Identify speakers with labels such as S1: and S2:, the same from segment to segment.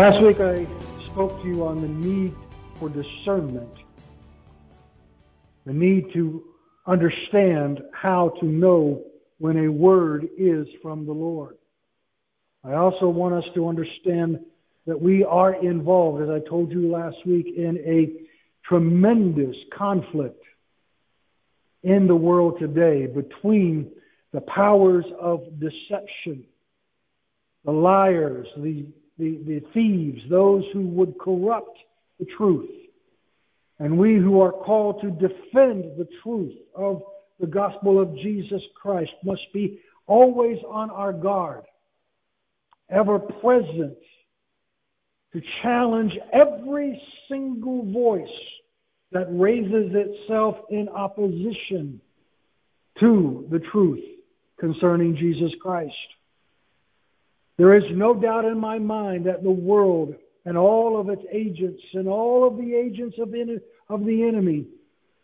S1: Last week I spoke to you on the need for discernment, the need to understand how to know when a word is from the Lord. I also want us to understand that we are involved, as I told you last week, in a tremendous conflict in the world today between the powers of deception, the liars, the the, the thieves, those who would corrupt the truth. And we who are called to defend the truth of the gospel of Jesus Christ must be always on our guard, ever present to challenge every single voice that raises itself in opposition to the truth concerning Jesus Christ. There is no doubt in my mind that the world and all of its agents and all of the agents of, the enemy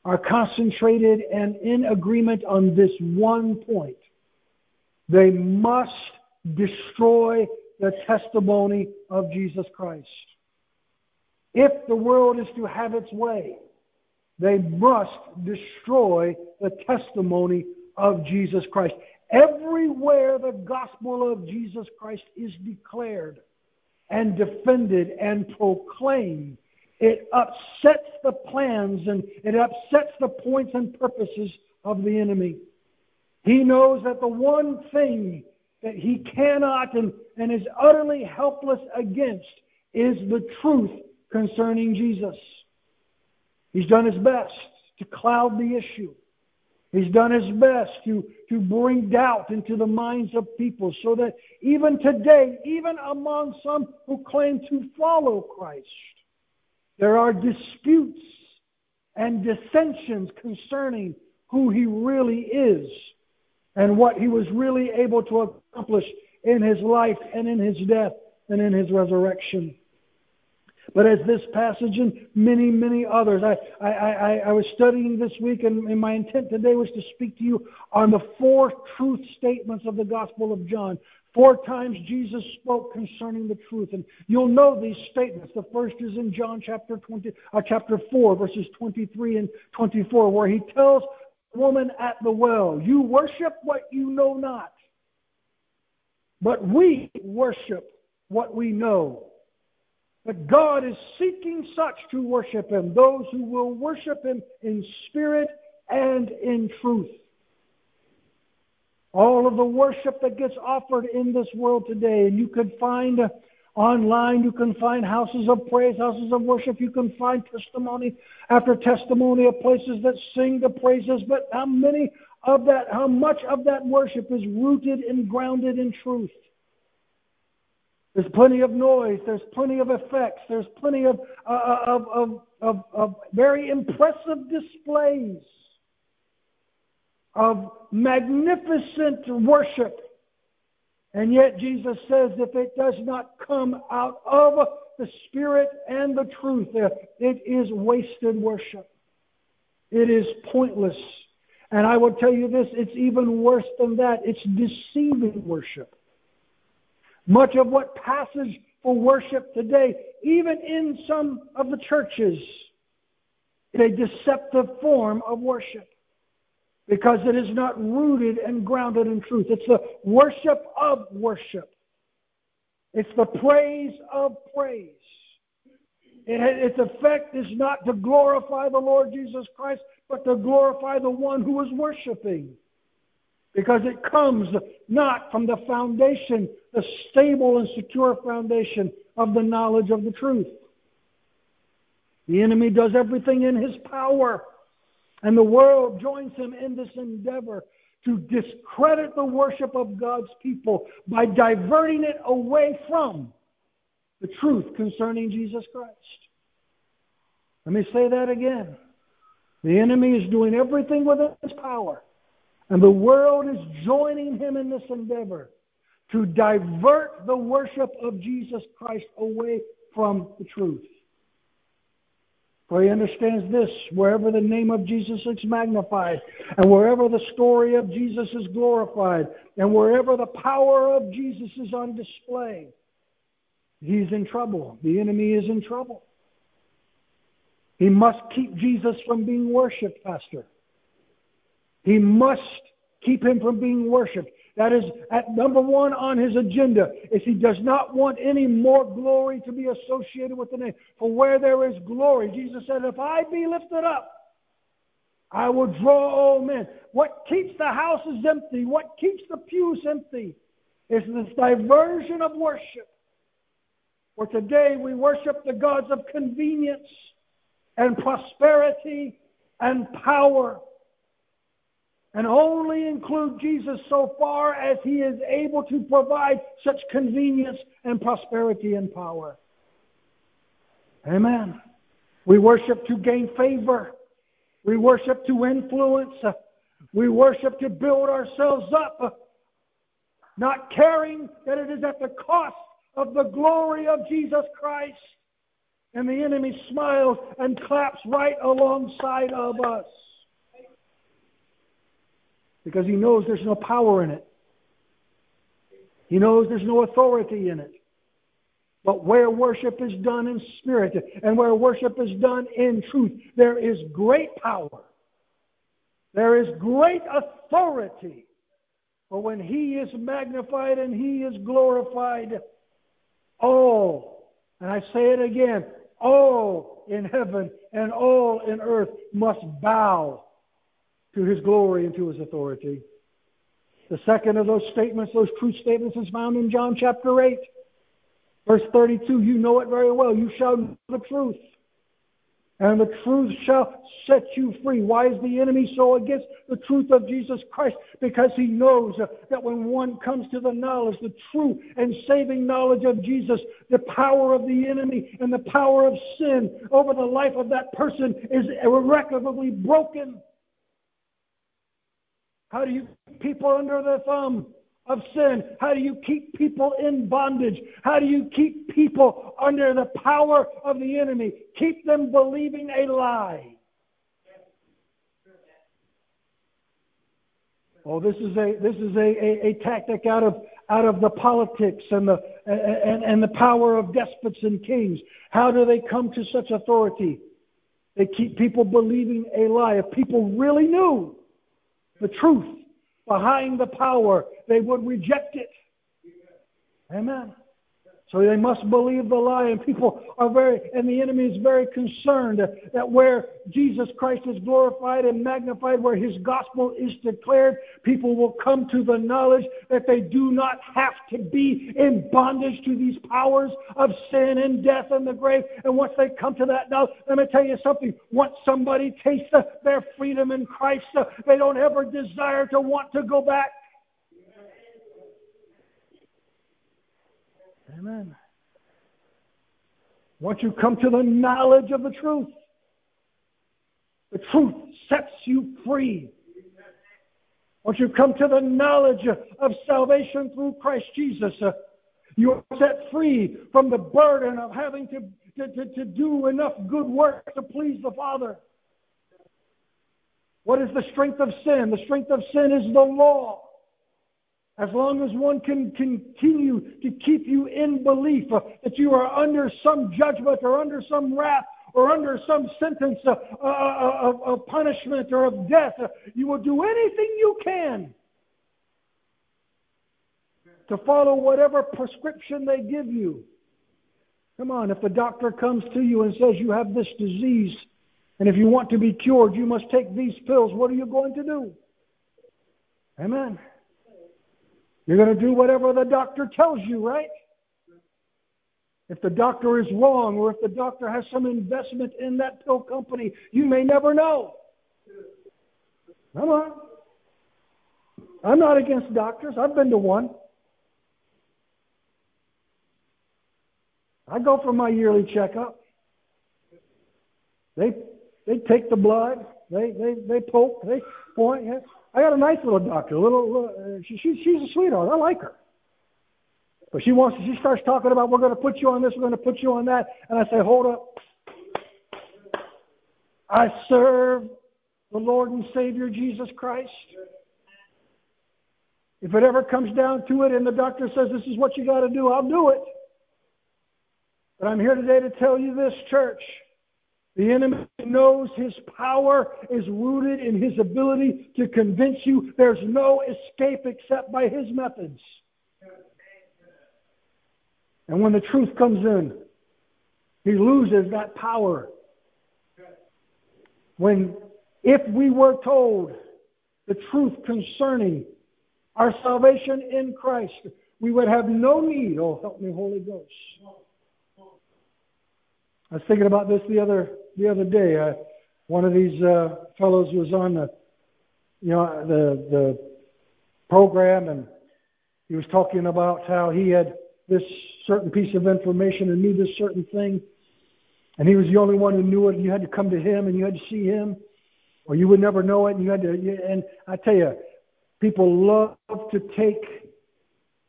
S1: are concentrated and in agreement on this one point. They must destroy the testimony of Jesus Christ. If the world is to have its way, they must destroy the testimony of Jesus Christ. Everywhere the gospel of Jesus Christ is declared and defended and proclaimed, it upsets the plans and it upsets the points and purposes of the enemy. He knows that the one thing that he cannot and, and is utterly helpless against is the truth concerning Jesus. He's done his best to cloud the issue. He's done his best to, to bring doubt into the minds of people so that even today, even among some who claim to follow Christ, there are disputes and dissensions concerning who he really is and what he was really able to accomplish in his life and in his death and in his resurrection. But as this passage and many, many others, I, I, I, I was studying this week, and, and my intent today was to speak to you on the four truth statements of the Gospel of John. Four times Jesus spoke concerning the truth, and you'll know these statements. The first is in John chapter 20, uh, chapter 4, verses 23 and 24, where he tells the woman at the well, "You worship what you know not, but we worship what we know." But God is seeking such to worship Him, those who will worship Him in spirit and in truth. All of the worship that gets offered in this world today, and you can find uh, online, you can find houses of praise, houses of worship, you can find testimony after testimony of places that sing the praises, but how many of that, how much of that worship is rooted and grounded in truth? There's plenty of noise. There's plenty of effects. There's plenty of, uh, of, of, of, of very impressive displays of magnificent worship. And yet Jesus says if it does not come out of the Spirit and the truth, it is wasted worship. It is pointless. And I will tell you this, it's even worse than that. It's deceiving worship. Much of what passes for worship today, even in some of the churches, is a deceptive form of worship because it is not rooted and grounded in truth. It's the worship of worship. It's the praise of praise. its effect is not to glorify the Lord Jesus Christ, but to glorify the one who is worshiping because it comes not from the foundation, the stable and secure foundation of the knowledge of the truth. The enemy does everything in his power, and the world joins him in this endeavor to discredit the worship of God's people by diverting it away from the truth concerning Jesus Christ. Let me say that again. The enemy is doing everything within his power and the world is joining him in this endeavor to divert the worship of Jesus Christ away from the truth. For he understands this wherever the name of Jesus is magnified, and wherever the story of Jesus is glorified, and wherever the power of Jesus is on display, he's in trouble. The enemy is in trouble. He must keep Jesus from being worshiped, Pastor. He must keep him from being worshiped. That is at number one on his agenda is he does not want any more glory to be associated with the name. For where there is glory, Jesus said, if I be lifted up, I will draw all men. What keeps the houses empty, what keeps the pews empty, is this diversion of worship. For today we worship the gods of convenience and prosperity and power and only include Jesus so far as he is able to provide such convenience and prosperity and power. Amen. We worship to gain favor. We worship to influence. We worship to build ourselves up, not caring that it is at the cost of the glory of Jesus Christ. And the enemy smiles and claps right alongside of us because he knows there's no power in it. He knows there's no authority in it. But where worship is done in spirit and where worship is done in truth, there is great power. There is great authority. For when he is magnified and he is glorified, all, and I say it again, all in heaven and all in earth must bow to his glory and to his authority. The second of those statements, those truth statements, is found in John chapter 8, verse 32. You know it very well. You shall know the truth, and the truth shall set you free. Why is the enemy so against the truth of Jesus Christ? Because he knows that when one comes to the knowledge, the true and saving knowledge of Jesus, the power of the enemy and the power of sin over the life of that person is irrecoverably broken. How do you keep people under the thumb of sin? How do you keep people in bondage? How do you keep people under the power of the enemy? Keep them believing a lie. Oh, this is a this is a, a, a tactic out of out of the politics and the and, and the power of despots and kings. How do they come to such authority? They keep people believing a lie. If people really knew the truth behind the power, they would reject it. Amen. So they must believe the lie, and people are very, and the enemy is very concerned that where Jesus Christ is glorified and magnified, where his gospel is declared, people will come to the knowledge that they do not have to be in bondage to these powers of sin and death and the grave. And once they come to that knowledge, let me tell you something. Once somebody tastes their freedom in Christ, they don't ever desire to want to go back. Amen. Once you come to the knowledge of the truth, the truth sets you free. Once you come to the knowledge of salvation through Christ Jesus, uh, you are set free from the burden of having to, to, to, to do enough good work to please the Father. What is the strength of sin? The strength of sin is the law. As long as one can continue to keep you in belief uh, that you are under some judgment or under some wrath or under some sentence uh, uh, uh of, punishment or of death, uh, you will do anything you can to follow whatever prescription they give you. Come on, if the doctor comes to you and says you have this disease, and if you want to be cured, you must take these pills, what are you going to do? Amen. You're going to do whatever the doctor tells you, right? If the doctor is wrong or if the doctor has some investment in that pill company, you may never know. Come on. I'm not against doctors. I've been to one. I go for my yearly checkup. They they take the blood. They they they poke. They point. I got a nice little doctor. A little, little uh, she, she, she's a sweetheart. I like her. But she wants. She starts talking about we're going to put you on this. We're going to put you on that. And I say, hold up. I serve the Lord and Savior Jesus Christ. If it ever comes down to it and the doctor says this is what you got to do, I'll do it. But I'm here today to tell you this, church. The enemy knows his power is rooted in his ability to convince you there's no escape except by his methods. And when the truth comes in, he loses that power. When, if we were told the truth concerning our salvation in Christ, we would have no need, oh, help me, Holy Ghost. I was thinking about this the other the other day. I, one of these uh, fellows was on the, you know, the the program, and he was talking about how he had this certain piece of information and knew this certain thing, and he was the only one who knew it. And you had to come to him, and you had to see him, or you would never know it. And you had to. And I tell you, people love to take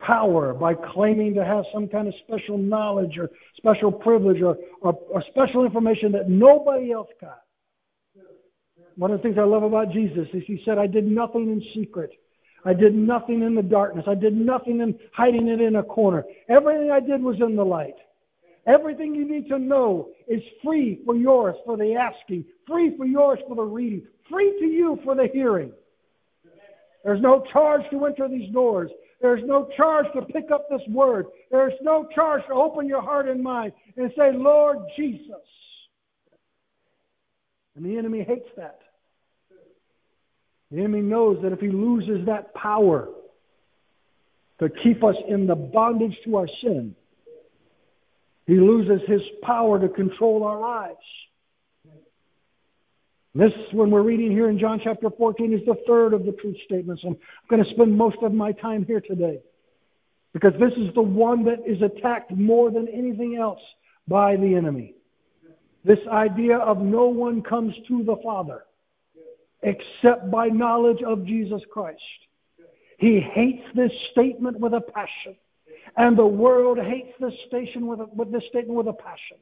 S1: power by claiming to have some kind of special knowledge or special privilege or, or, or special information that nobody else got. One of the things I love about Jesus is he said, I did nothing in secret. I did nothing in the darkness. I did nothing in hiding it in a corner. Everything I did was in the light. Everything you need to know is free for yours for the asking, free for yours for the reading, free to you for the hearing. There's no charge to enter these doors. There's no charge to pick up this word. There's no charge to open your heart and mind and say, Lord Jesus. And the enemy hates that. The enemy knows that if he loses that power to keep us in the bondage to our sin, he loses his power to control our lives. This, when we're reading here in John chapter 14, is the third of the truth statements. And I'm going to spend most of my time here today because this is the one that is attacked more than anything else by the enemy. This idea of no one comes to the Father except by knowledge of Jesus Christ. He hates this statement with a passion, and the world hates this, station with, a, with this statement with a passion.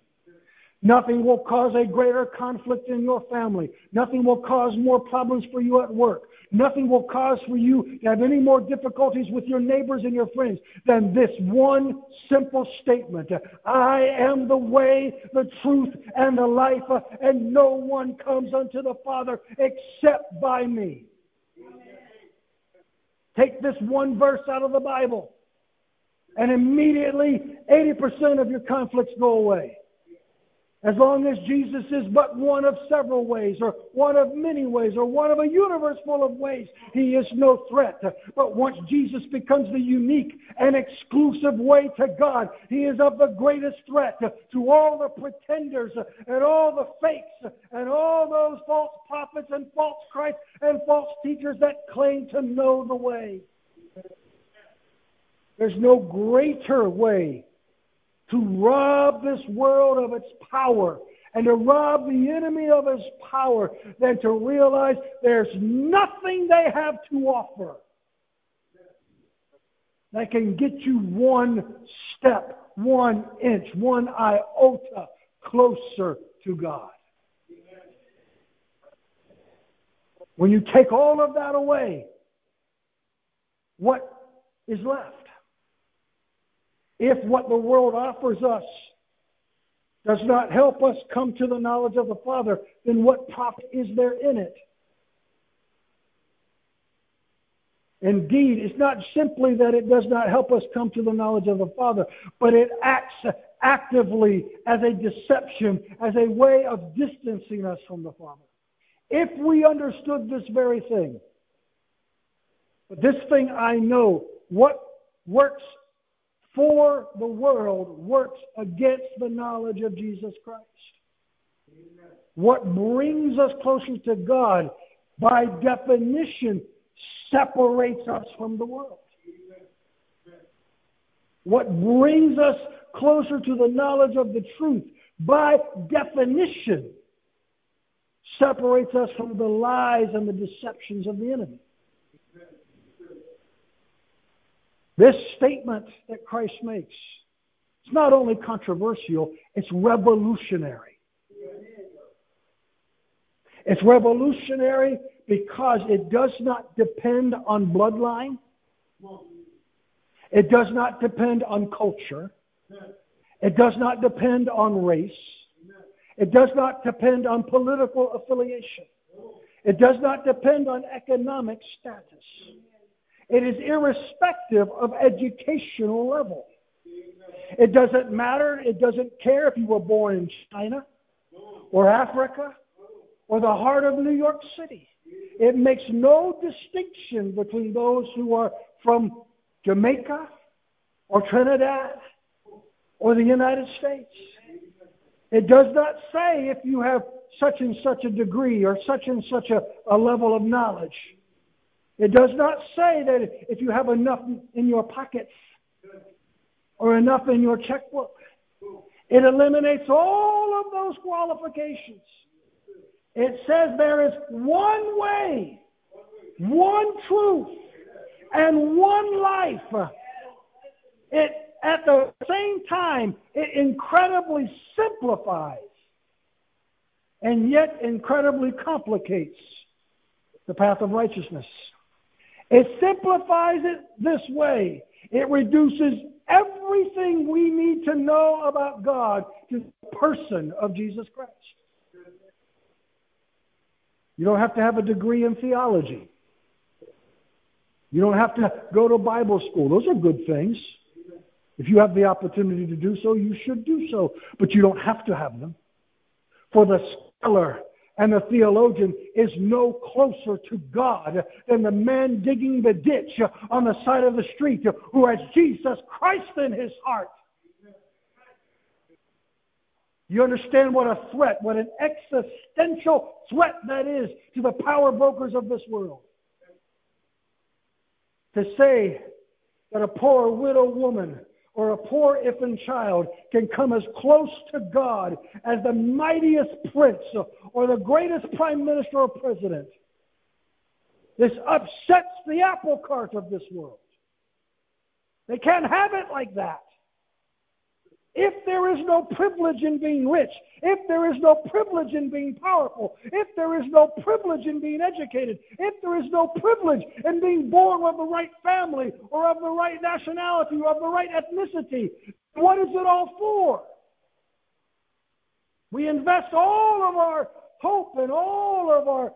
S1: Nothing will cause a greater conflict in your family. Nothing will cause more problems for you at work. Nothing will cause for you to have any more difficulties with your neighbors and your friends than this one simple statement. I am the way, the truth, and the life, and no one comes unto the Father except by me. Take this one verse out of the Bible, and immediately 80% of your conflicts go away. As long as Jesus is but one of several ways, or one of many ways, or one of a universe full of ways, he is no threat. But once Jesus becomes the unique and exclusive way to God, he is of the greatest threat to all the pretenders and all the fakes and all those false prophets and false Christ and false teachers that claim to know the way. There's no greater way to rob this world of its power and to rob the enemy of his power than to realize there's nothing they have to offer that can get you one step, one inch, one iota closer to God. When you take all of that away, what is left? If what the world offers us does not help us come to the knowledge of the Father, then what profit is there in it? Indeed, it's not simply that it does not help us come to the knowledge of the Father, but it acts actively as a deception, as a way of distancing us from the Father. If we understood this very thing, this thing I know, what works for the world works against the knowledge of Jesus Christ. Amen. What brings us closer to God, by definition, separates us from the world. What brings us closer to the knowledge of the truth, by definition, separates us from the lies and the deceptions of the enemy. This statement that Christ makes, it's not only controversial, it's revolutionary. It's revolutionary because it does not depend on bloodline. It does not depend on culture. It does not depend on race. It does not depend on political affiliation. It does not depend on economic status. It is irrespective of educational level. It doesn't matter. It doesn't care if you were born in China or Africa or the heart of New York City. It makes no distinction between those who are from Jamaica or Trinidad or the United States. It does not say if you have such and such a degree or such and such a, a level of knowledge. It does not say that if you have enough in your pockets or enough in your checkbook. It eliminates all of those qualifications. It says there is one way, one truth, and one life. It, at the same time, it incredibly simplifies and yet incredibly complicates the path of righteousness. It simplifies it this way. It reduces everything we need to know about God to the person of Jesus Christ. You don't have to have a degree in theology. You don't have to go to Bible school. Those are good things. If you have the opportunity to do so, you should do so. But you don't have to have them. For the scholar and the theologian is no closer to God than the man digging the ditch on the side of the street who has Jesus Christ in his heart. You understand what a threat, what an existential threat that is to the power brokers of this world. To say that a poor widow woman or a poor infant child can come as close to God as the mightiest prince or the greatest prime minister or president. This upsets the apple cart of this world. They can't have it like that. If there is no privilege in being rich, if there is no privilege in being powerful, if there is no privilege in being educated, if there is no privilege in being born of the right family or of the right nationality or of the right ethnicity, what is it all for? We invest all of our hope and all of our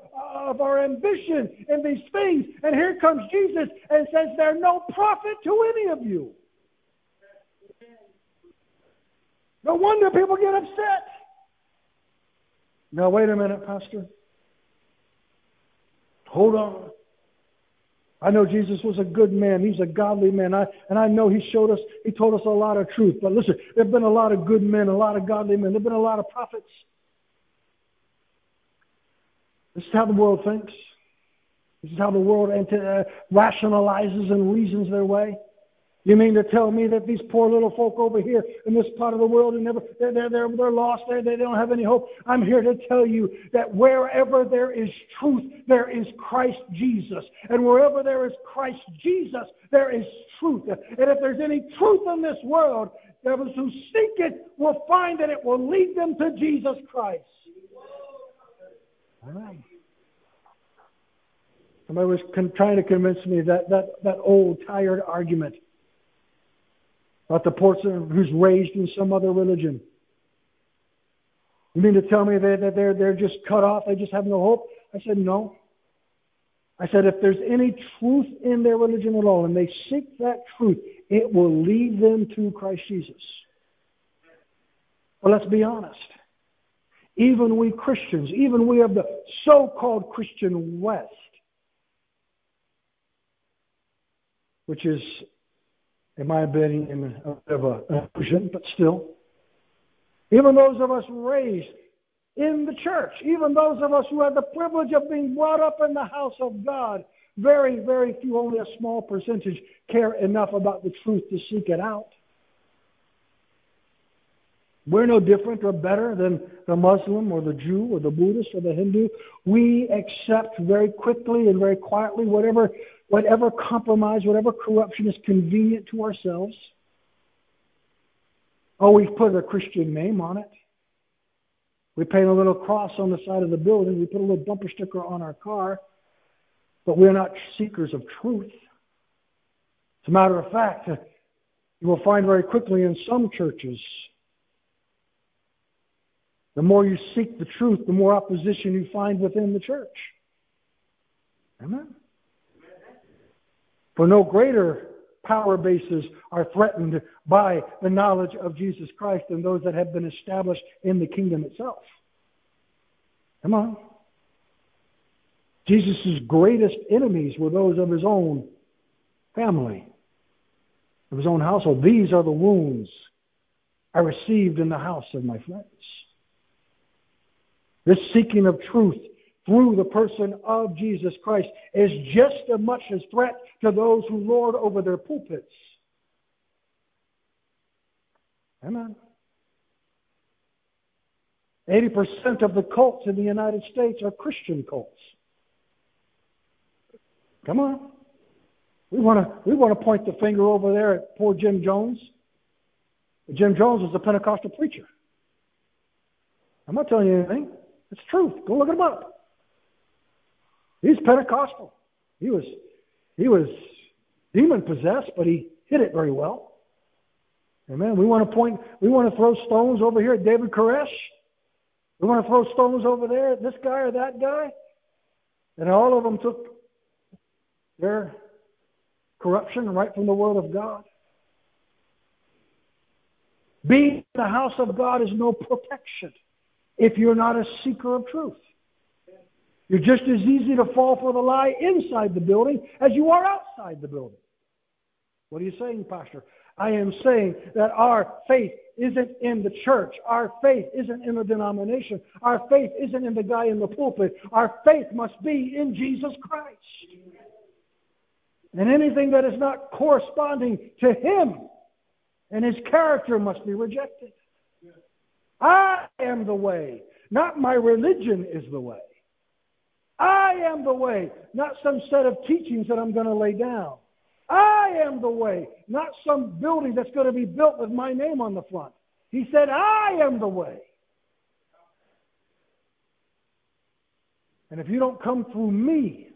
S1: of our ambition in these things, and here comes Jesus and says they're no profit to any of you. No wonder people get upset. Now, wait a minute, Pastor. Hold on. I know Jesus was a good man. He's a godly man. I, and I know he showed us, he told us a lot of truth. But listen, there have been a lot of good men, a lot of godly men. There have been a lot of prophets. This is how the world thinks. This is how the world uh, rationalizes and reasons their way. You mean to tell me that these poor little folk over here in this part of the world are never they're they're they're, they're lost they they don't have any hope? I'm here to tell you that wherever there is truth, there is Christ Jesus, and wherever there is Christ Jesus, there is truth. And if there's any truth in this world, those who seek it will find that it will lead them to Jesus Christ. All right. Somebody was con- trying to convince me that that that old tired argument about the person who's raised in some other religion. You mean to tell me that, they're, they're just cut off? They just have no hope? I said, no. I said, if there's any truth in their religion at all, and they seek that truth, it will lead them to Christ Jesus. But let's be honest. Even we Christians, even we of the so-called Christian West, which is in my opinion, a bit of a illusion, but still. Even those of us raised in the church, even those of us who had the privilege of being brought up in the house of God, very, very few, only a small percentage, care enough about the truth to seek it out. We're no different or better than the Muslim or the Jew or the Buddhist or the Hindu. We accept very quickly and very quietly whatever whatever compromise, whatever corruption is convenient to ourselves. Oh, we put a Christian name on it. We paint a little cross on the side of the building. We put a little bumper sticker on our car. But we're not seekers of truth. As a matter of fact, you will find very quickly in some churches The more you seek the truth, the more opposition you find within the church. Amen. For no greater power bases are threatened by the knowledge of Jesus Christ than those that have been established in the kingdom itself. Come on. Jesus' greatest enemies were those of his own family, of his own household. These are the wounds I received in the house of my friends. This seeking of truth through the person of Jesus Christ is just as much a threat to those who lord over their pulpits. Amen. 80% of the cults in the United States are Christian cults. Come on. We want to we want to point the finger over there at poor Jim Jones. Jim Jones was a Pentecostal preacher. I'm not telling you anything. It's truth. Go look him up. He's Pentecostal. He was he was demon possessed, but he hid it very well. Amen. We want to point we want to throw stones over here at David Koresh. We want to throw stones over there at this guy or that guy. And all of them took their corruption right from the Word of God. Being in the house of God is no protection if you're not a seeker of truth. You're just as easy to fall for the lie inside the building as you are outside the building. What are you saying, Pastor? I am saying that our faith isn't in the church. Our faith isn't in the denomination. Our faith isn't in the guy in the pulpit. Our faith must be in Jesus Christ. And anything that is not corresponding to Him and His character must be rejected. I am the way, not my religion is the way. I am the way, not some set of teachings that I'm going to lay down. I am the way, not some building that's going to be built with my name on the front. He said, I am the way. And if you don't come through me,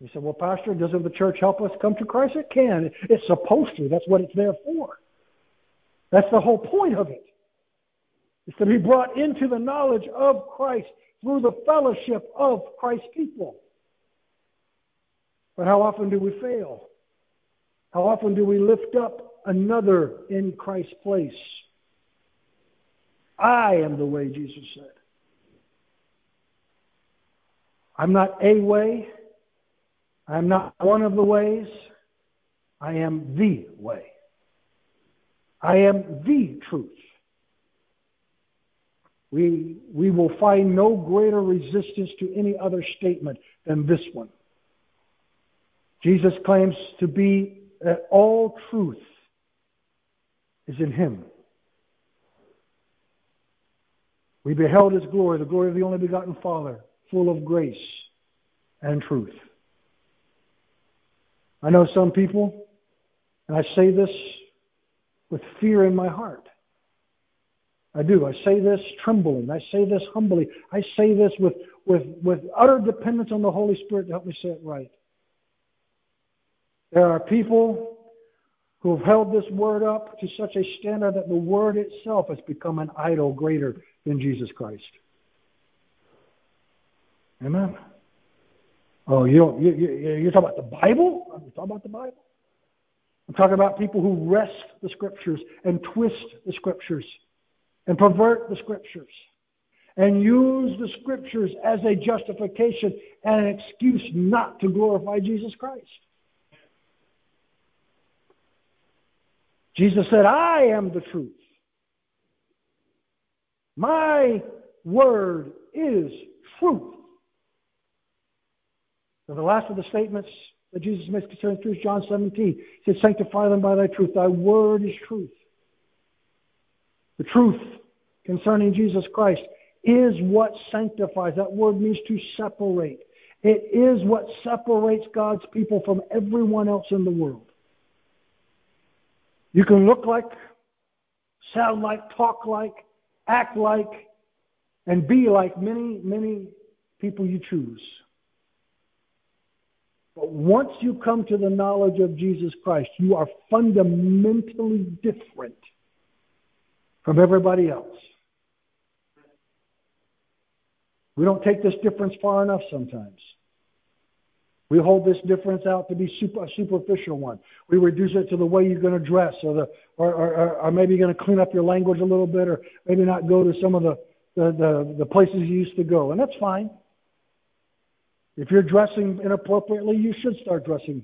S1: you said, well, Pastor, doesn't the church help us come to Christ? It can. It's supposed to. That's what it's there for. That's the whole point of it. It's to be brought into the knowledge of Christ through the fellowship of Christ's people. But how often do we fail? How often do we lift up another in Christ's place? I am the way, Jesus said. I'm not a way. I'm not one of the ways. I am the way. I am the truth. We, we will find no greater resistance to any other statement than this one. Jesus claims to be that all truth is in him. We beheld his glory, the glory of the only begotten Father, full of grace and truth. I know some people, and I say this with fear in my heart. I do. I say this trembling. I say this humbly. I say this with, with, with utter dependence on the Holy Spirit to help me say it right. There are people who have held this word up to such a standard that the word itself has become an idol greater than Jesus Christ. Amen. Oh, you don't, you, you, you're talking about the Bible? I'm talking about the Bible. I'm talking about people who wrest the scriptures and twist the scriptures and pervert the scriptures and use the scriptures as a justification and an excuse not to glorify Jesus Christ. Jesus said, I am the truth. My word is truth. So the last of the statements that Jesus makes concerning truth, John 17, he says, Sanctify them by thy truth. Thy word is truth. The truth concerning Jesus Christ is what sanctifies. That word means to separate. It is what separates God's people from everyone else in the world. You can look like, sound like, talk like, act like, and be like many, many people you choose. But once you come to the knowledge of Jesus Christ, you are fundamentally different from everybody else. We don't take this difference far enough sometimes. We hold this difference out to be super, a superficial one. We reduce it to the way you're going to dress, or the, or, or, or maybe you're going to clean up your language a little bit, or maybe not go to some of the, the, the, the places you used to go, and that's fine. If you're dressing inappropriately, you should start dressing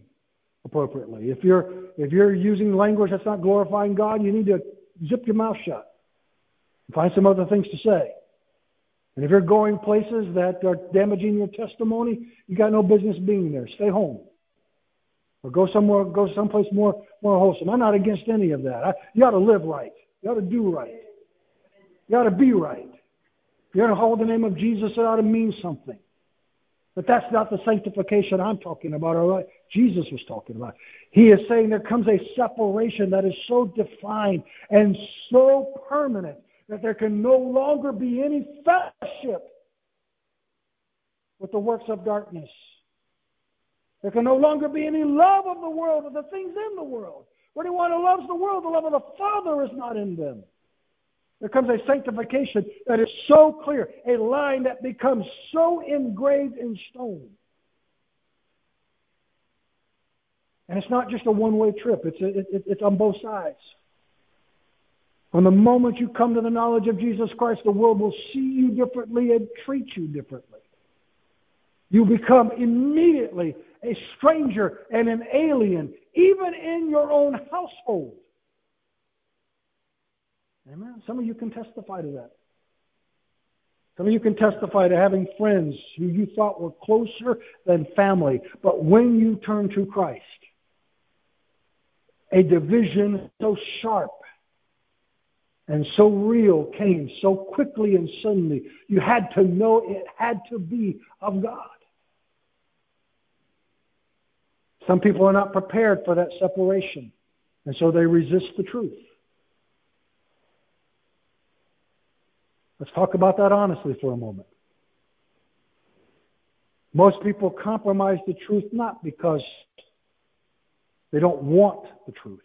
S1: appropriately. If you're if you're using language that's not glorifying God, you need to zip your mouth shut. Find some other things to say. And if you're going places that are damaging your testimony, you got no business being there. Stay home. Or go somewhere, go someplace more, more wholesome. I'm not against any of that. I, you ought to live right. You ought to do right. You ought to be right. You're going to hold the name of Jesus, it ought to mean something. But that's not the sanctification I'm talking about, or Jesus was talking about. He is saying there comes a separation that is so defined and so permanent that there can no longer be any fellowship with the works of darkness. There can no longer be any love of the world or the things in the world. For anyone who loves the world, the love of the Father is not in them. There comes a sanctification that is so clear, a line that becomes so engraved in stone. And it's not just a one way trip, it's, a, it, it's on both sides. From the moment you come to the knowledge of Jesus Christ, the world will see you differently and treat you differently. You become immediately a stranger and an alien, even in your own household. Amen. Some of you can testify to that. Some of you can testify to having friends who you thought were closer than family, but when you turn to Christ, a division so sharp and so real came so quickly and suddenly. You had to know it had to be of God. Some people are not prepared for that separation, and so they resist the truth. Let's talk about that honestly for a moment. Most people compromise the truth not because they don't want the truth,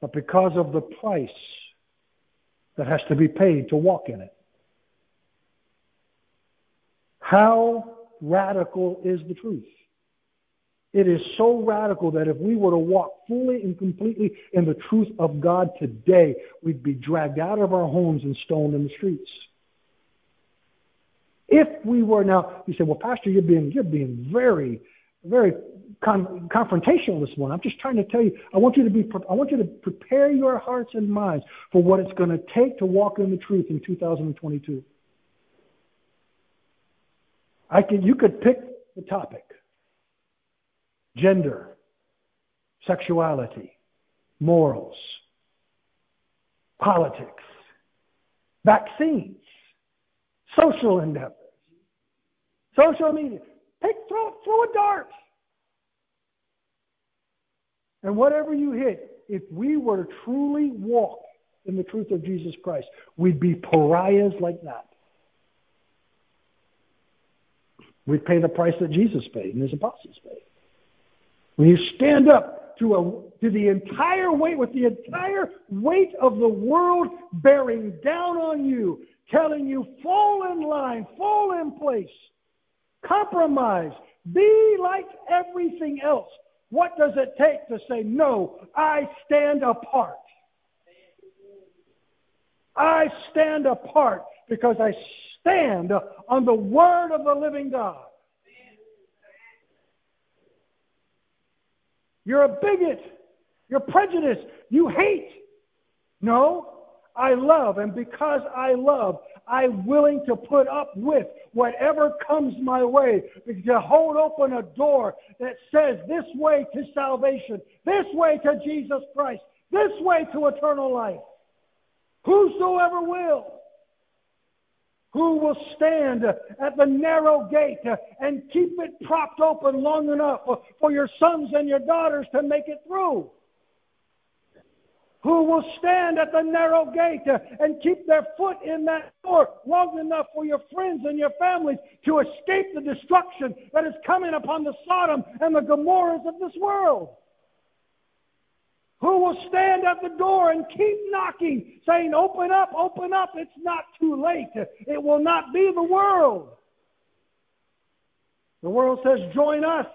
S1: but because of the price that has to be paid to walk in it. How radical is the truth? It is so radical that if we were to walk fully and completely in the truth of God today, we'd be dragged out of our homes and stoned in the streets. If we were now, you say, well, Pastor, you're being you're being very, very con- confrontational this morning. I'm just trying to tell you. I want you to be. I want you to prepare your hearts and minds for what it's going to take to walk in the truth in 2022. I could. You could pick the topic: gender, sexuality, morals, politics, vaccines, social endeavors, social media. Pick, throw, throw a dart. And whatever you hit, if we were to truly walk in the truth of Jesus Christ, we'd be pariahs like that. We'd pay the price that Jesus paid and his apostles paid. When you stand up to, a, to the entire weight, with the entire weight of the world bearing down on you, telling you, fall in line, fall in place, compromise, be like everything else. What does it take to say, no, I stand apart? I stand apart because I stand on the word of the living God. You're a bigot. You're prejudiced. You hate. No, I love. And because I love, I'm willing to put up with whatever comes my way to hold open a door that says this way to salvation, this way to Jesus Christ, this way to eternal life. Whosoever will. Who will stand at the narrow gate and keep it propped open long enough for your sons and your daughters to make it through? who will stand at the narrow gate and keep their foot in that door long enough for your friends and your families to escape the destruction that is coming upon the Sodom and the Gomorrahs of this world. Who will stand at the door and keep knocking, saying, Open up, open up, it's not too late. It will not be the world. The world says, join us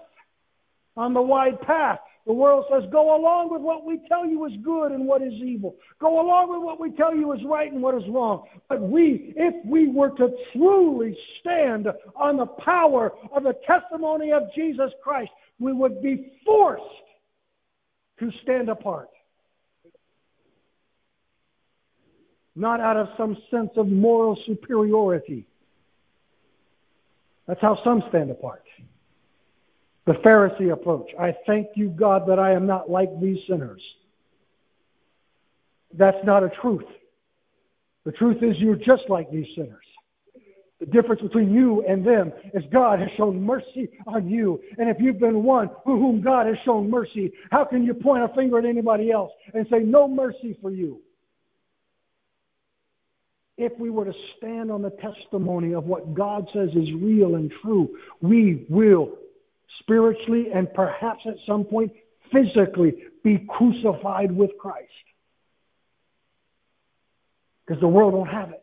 S1: on the wide path. The world says, go along with what we tell you is good and what is evil. Go along with what we tell you is right and what is wrong. But we, if we were to truly stand on the power of the testimony of Jesus Christ, we would be forced to stand apart. Not out of some sense of moral superiority. That's how some stand apart. The Pharisee approach. I thank you, God, that I am not like these sinners. That's not a truth. The truth is you're just like these sinners. The difference between you and them is God has shown mercy on you. And if you've been one for whom God has shown mercy, how can you point a finger at anybody else and say, no mercy for you? If we were to stand on the testimony of what God says is real and true, we will spiritually and perhaps at some point physically be crucified with Christ. Because the world won't have it.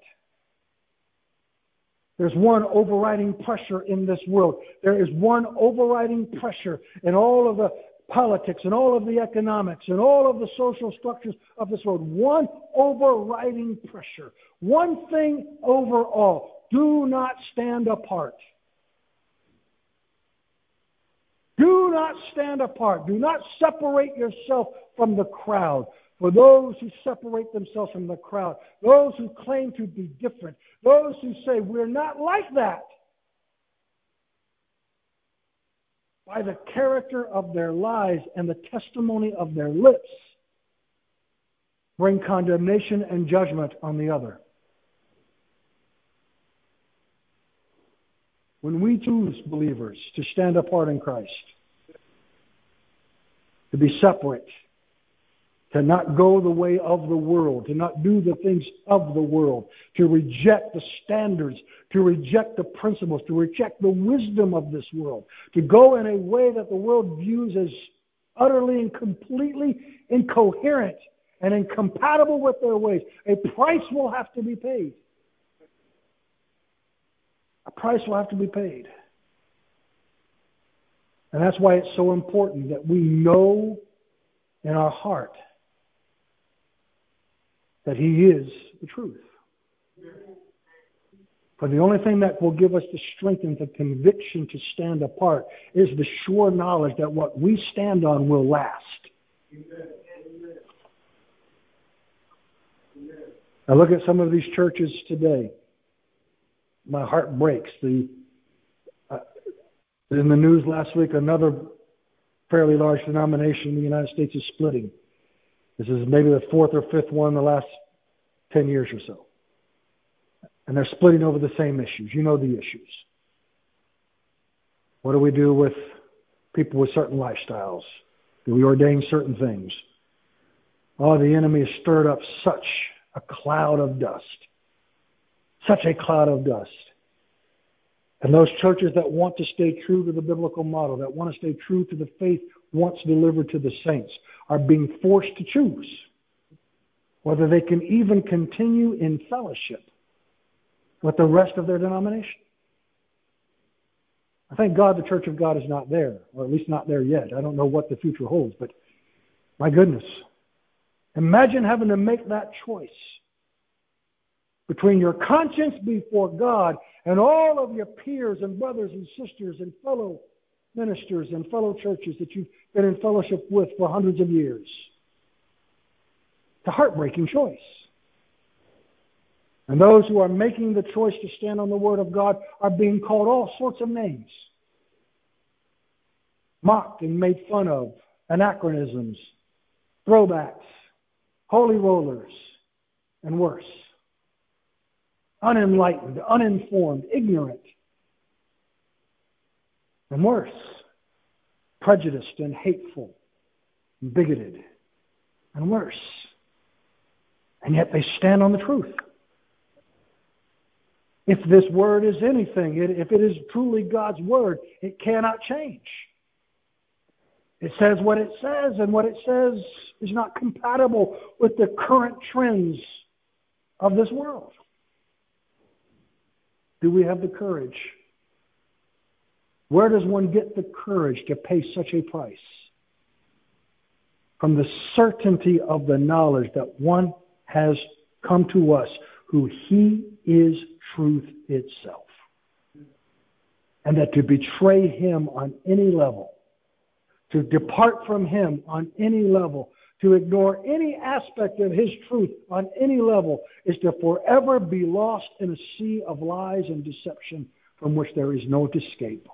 S1: There's one overriding pressure in this world. There is one overriding pressure in all of the politics and all of the economics and all of the social structures of this world. One overriding pressure. One thing overall. Do not stand apart. Do not stand apart. Do not separate yourself from the crowd. For those who separate themselves from the crowd, those who claim to be different, those who say, we're not like that, by the character of their lives and the testimony of their lips, bring condemnation and judgment on the other. When we choose believers to stand apart in Christ, to be separate, to not go the way of the world, to not do the things of the world, to reject the standards, to reject the principles, to reject the wisdom of this world, to go in a way that the world views as utterly and completely incoherent and incompatible with their ways. A price will have to be paid. A price will have to be paid. And that's why it's so important that we know in our heart that He is the truth. For the only thing that will give us the strength and the conviction to stand apart is the sure knowledge that what we stand on will last. I look at some of these churches today. My heart breaks. The uh, in the news last week, another fairly large denomination in the United States is splitting. This is maybe the fourth or fifth one in the last 10 years or so. And they're splitting over the same issues. You know the issues. What do we do with people with certain lifestyles? Do we ordain certain things? Oh, the enemy has stirred up such a cloud of dust. Such a cloud of dust. And those churches that want to stay true to the biblical model, that want to stay true to the faith once delivered to the saints, are being forced to choose whether they can even continue in fellowship with the rest of their denomination. I thank God the Church of God is not there, or at least not there yet. I don't know what the future holds, but my goodness. Imagine having to make that choice between your conscience before God and all of your peers and brothers and sisters and fellow ministers and fellow churches that you've been in fellowship with for hundreds of years. It's a heartbreaking choice. And those who are making the choice to stand on the Word of God are being called all sorts of names. Mocked and made fun of, anachronisms, throwbacks, holy rollers, and worse. Unenlightened, uninformed, ignorant, and worse, prejudiced and hateful, bigoted, and worse. And yet they stand on the truth. If this word is anything, if it is truly God's word, it cannot change. It says what it says, and what it says is not compatible with the current trends of this world. Do we have the courage Where does one get the courage to pay such a price? From the certainty of the knowledge that one has come to us who he is truth itself. And that to betray him on any level, to depart from him on any level, to ignore any aspect of his truth on any level is to forever be lost in a sea of lies and deception from which there is no escape.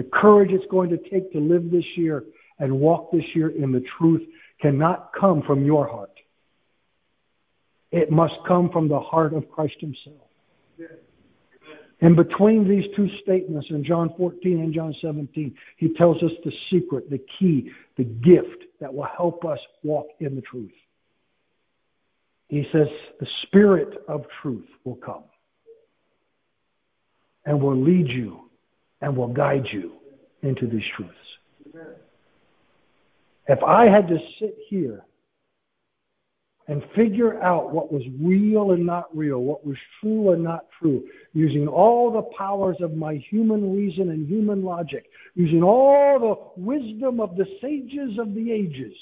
S1: The courage it's going to take to live this year and walk this year in the truth cannot come from your heart. It must come from the heart of Christ himself. And between these two statements in John 14 and John 17, he tells us the secret, the key, the gift that will help us walk in the truth. He says, the Spirit of truth will come and will lead you and will guide you into these truths. If I had to sit here and figure out what was real and not real, what was true and not true, using all the powers of my human reason and human logic, using all the wisdom of the sages of the ages,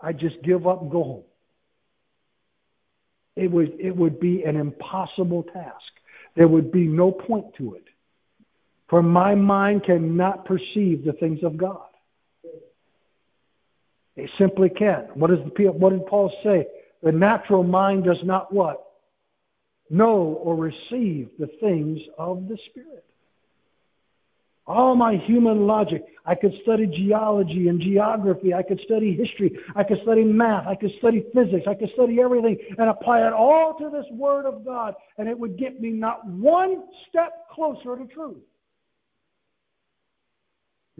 S1: I'd just give up and go home. It would, it would be an impossible task. There would be no point to it. For my mind cannot perceive the things of God. They simply can't. What, is the, what did Paul say? The natural mind does not what? Know or receive the things of the Spirit. All my human logic. I could study geology and geography. I could study history. I could study math. I could study physics. I could study everything and apply it all to this Word of God, and it would get me not one step closer to truth.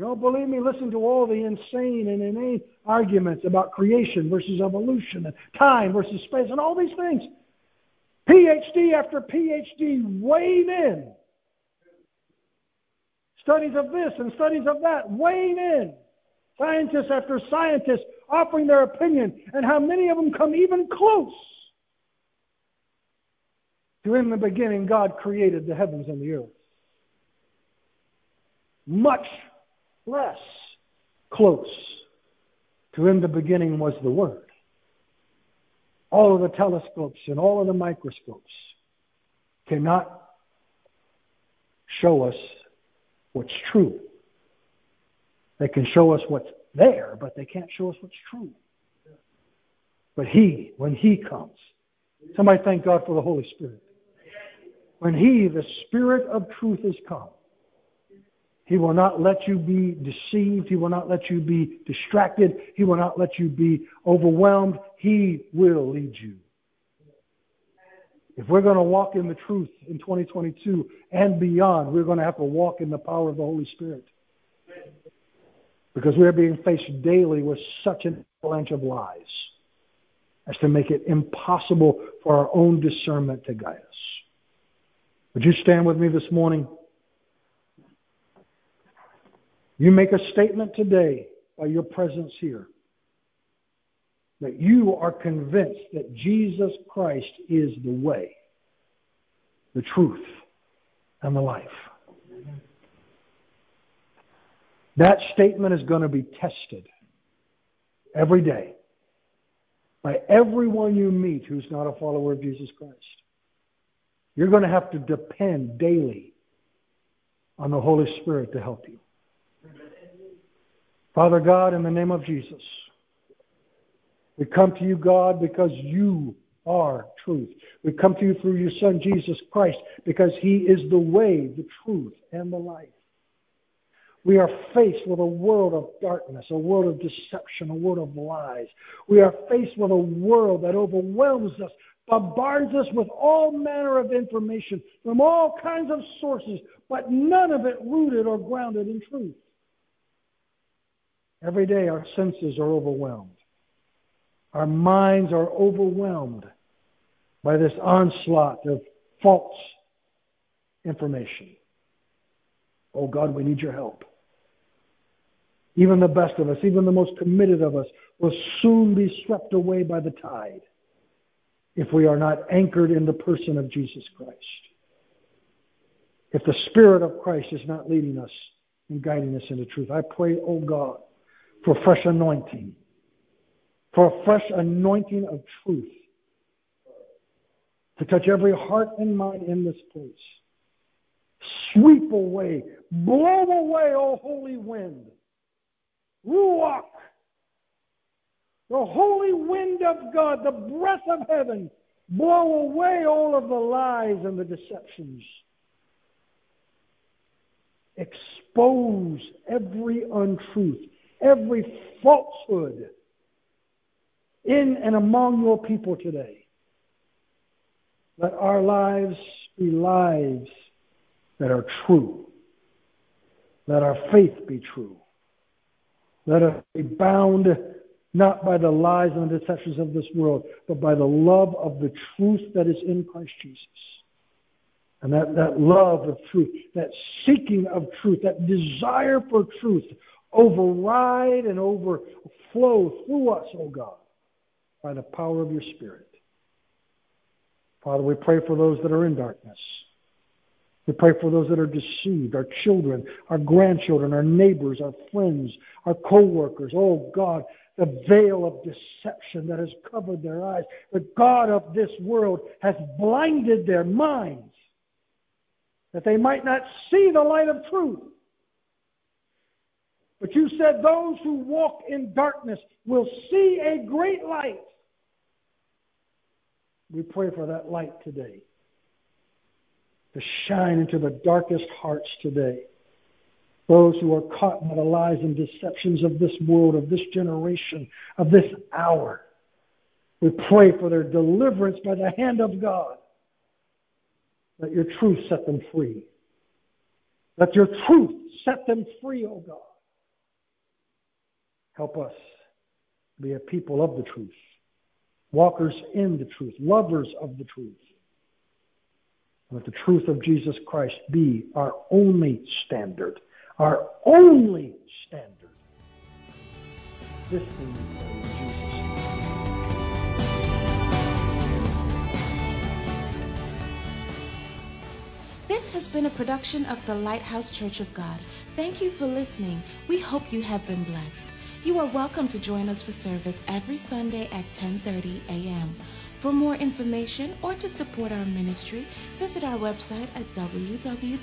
S1: Don't believe me? Listen to all the insane and inane arguments about creation versus evolution and time versus space and all these things. PhD after PhD weighing in. Studies of this and studies of that weighing in. Scientists after scientists offering their opinion, and how many of them come even close to in the beginning God created the heavens and the earth. Much less close to in the beginning was the Word. All of the telescopes and all of the microscopes cannot show us what's true. They can show us what's there, but they can't show us what's true. But He, when He comes, somebody thank God for the Holy Spirit. When He, the Spirit of truth, is come, he will not let you be deceived. He will not let you be distracted. He will not let you be overwhelmed. He will lead you. If we're going to walk in the truth in 2022 and beyond, we're going to have to walk in the power of the Holy Spirit. Because we're being faced daily with such an avalanche of lies as to make it impossible for our own discernment to guide us. Would you stand with me this morning? You make a statement today by your presence here that you are convinced that Jesus Christ is the way, the truth, and the life. That statement is going to be tested every day by everyone you meet who's not a follower of Jesus Christ. You're going to have to depend daily on the Holy Spirit to help you. Father God, in the name of Jesus, we come to you, God, because you are truth. We come to you through your Son, Jesus Christ, because he is the way, the truth, and the life. We are faced with a world of darkness, a world of deception, a world of lies. We are faced with a world that overwhelms us, bombards us with all manner of information from all kinds of sources, but none of it rooted or grounded in truth. Every day our senses are overwhelmed. Our minds are overwhelmed by this onslaught of false information. Oh God, we need your help. Even the best of us, even the most committed of us, will soon be swept away by the tide if we are not anchored in the person of Jesus Christ. if the Spirit of Christ is not leading us and guiding us into truth. I pray, oh God, for fresh anointing, for a fresh anointing of truth to touch every heart and mind in this place. Sweep away, blow away, O holy wind. Ruach, the holy wind of God, the breath of heaven, blow away all of the lies and the deceptions. Expose every untruth, every falsehood in and among your people today. Let our lives be lives that are true. Let our faith be true. Let us be bound not by the lies and the deceptions of this world, but by the love of the truth that is in Christ Jesus. And that, that love of truth, that seeking of truth, that desire for truth override and overflow through us, O oh God, by the power of your Spirit. Father, we pray for those that are in darkness. We pray for those that are deceived, our children, our grandchildren, our neighbors, our friends, our co-workers. Oh God, the veil of deception that has covered their eyes. The God of this world has blinded their minds that they might not see the light of truth. But you said those who walk in darkness will see a great light. We pray for that light today to shine into the darkest hearts today. Those who are caught by the lies and deceptions of this world, of this generation, of this hour. We pray for their deliverance by the hand of God. Let your truth set them free. Let your truth set them free, O oh God. Help us be a people of the truth, walkers in the truth, lovers of the truth. Let the truth of Jesus Christ be our only standard, our only standard. This thing
S2: This has been a production of the Lighthouse Church of God. Thank you for listening. We hope you have been blessed. You are welcome to join us for service every Sunday at 10:30 a.m. For more information or to support our ministry, visit our website at www.lhcogfl.org.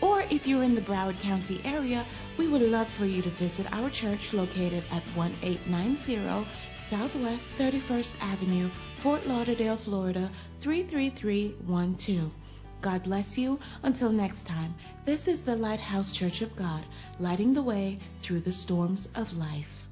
S2: Or if you're in the Broward County area, we would love for you to visit our church located at 1890 Southwest 31st Avenue, Fort Lauderdale, Florida 33312. God bless you. Until next time, this is the Lighthouse Church of God, lighting the way through the storms of life.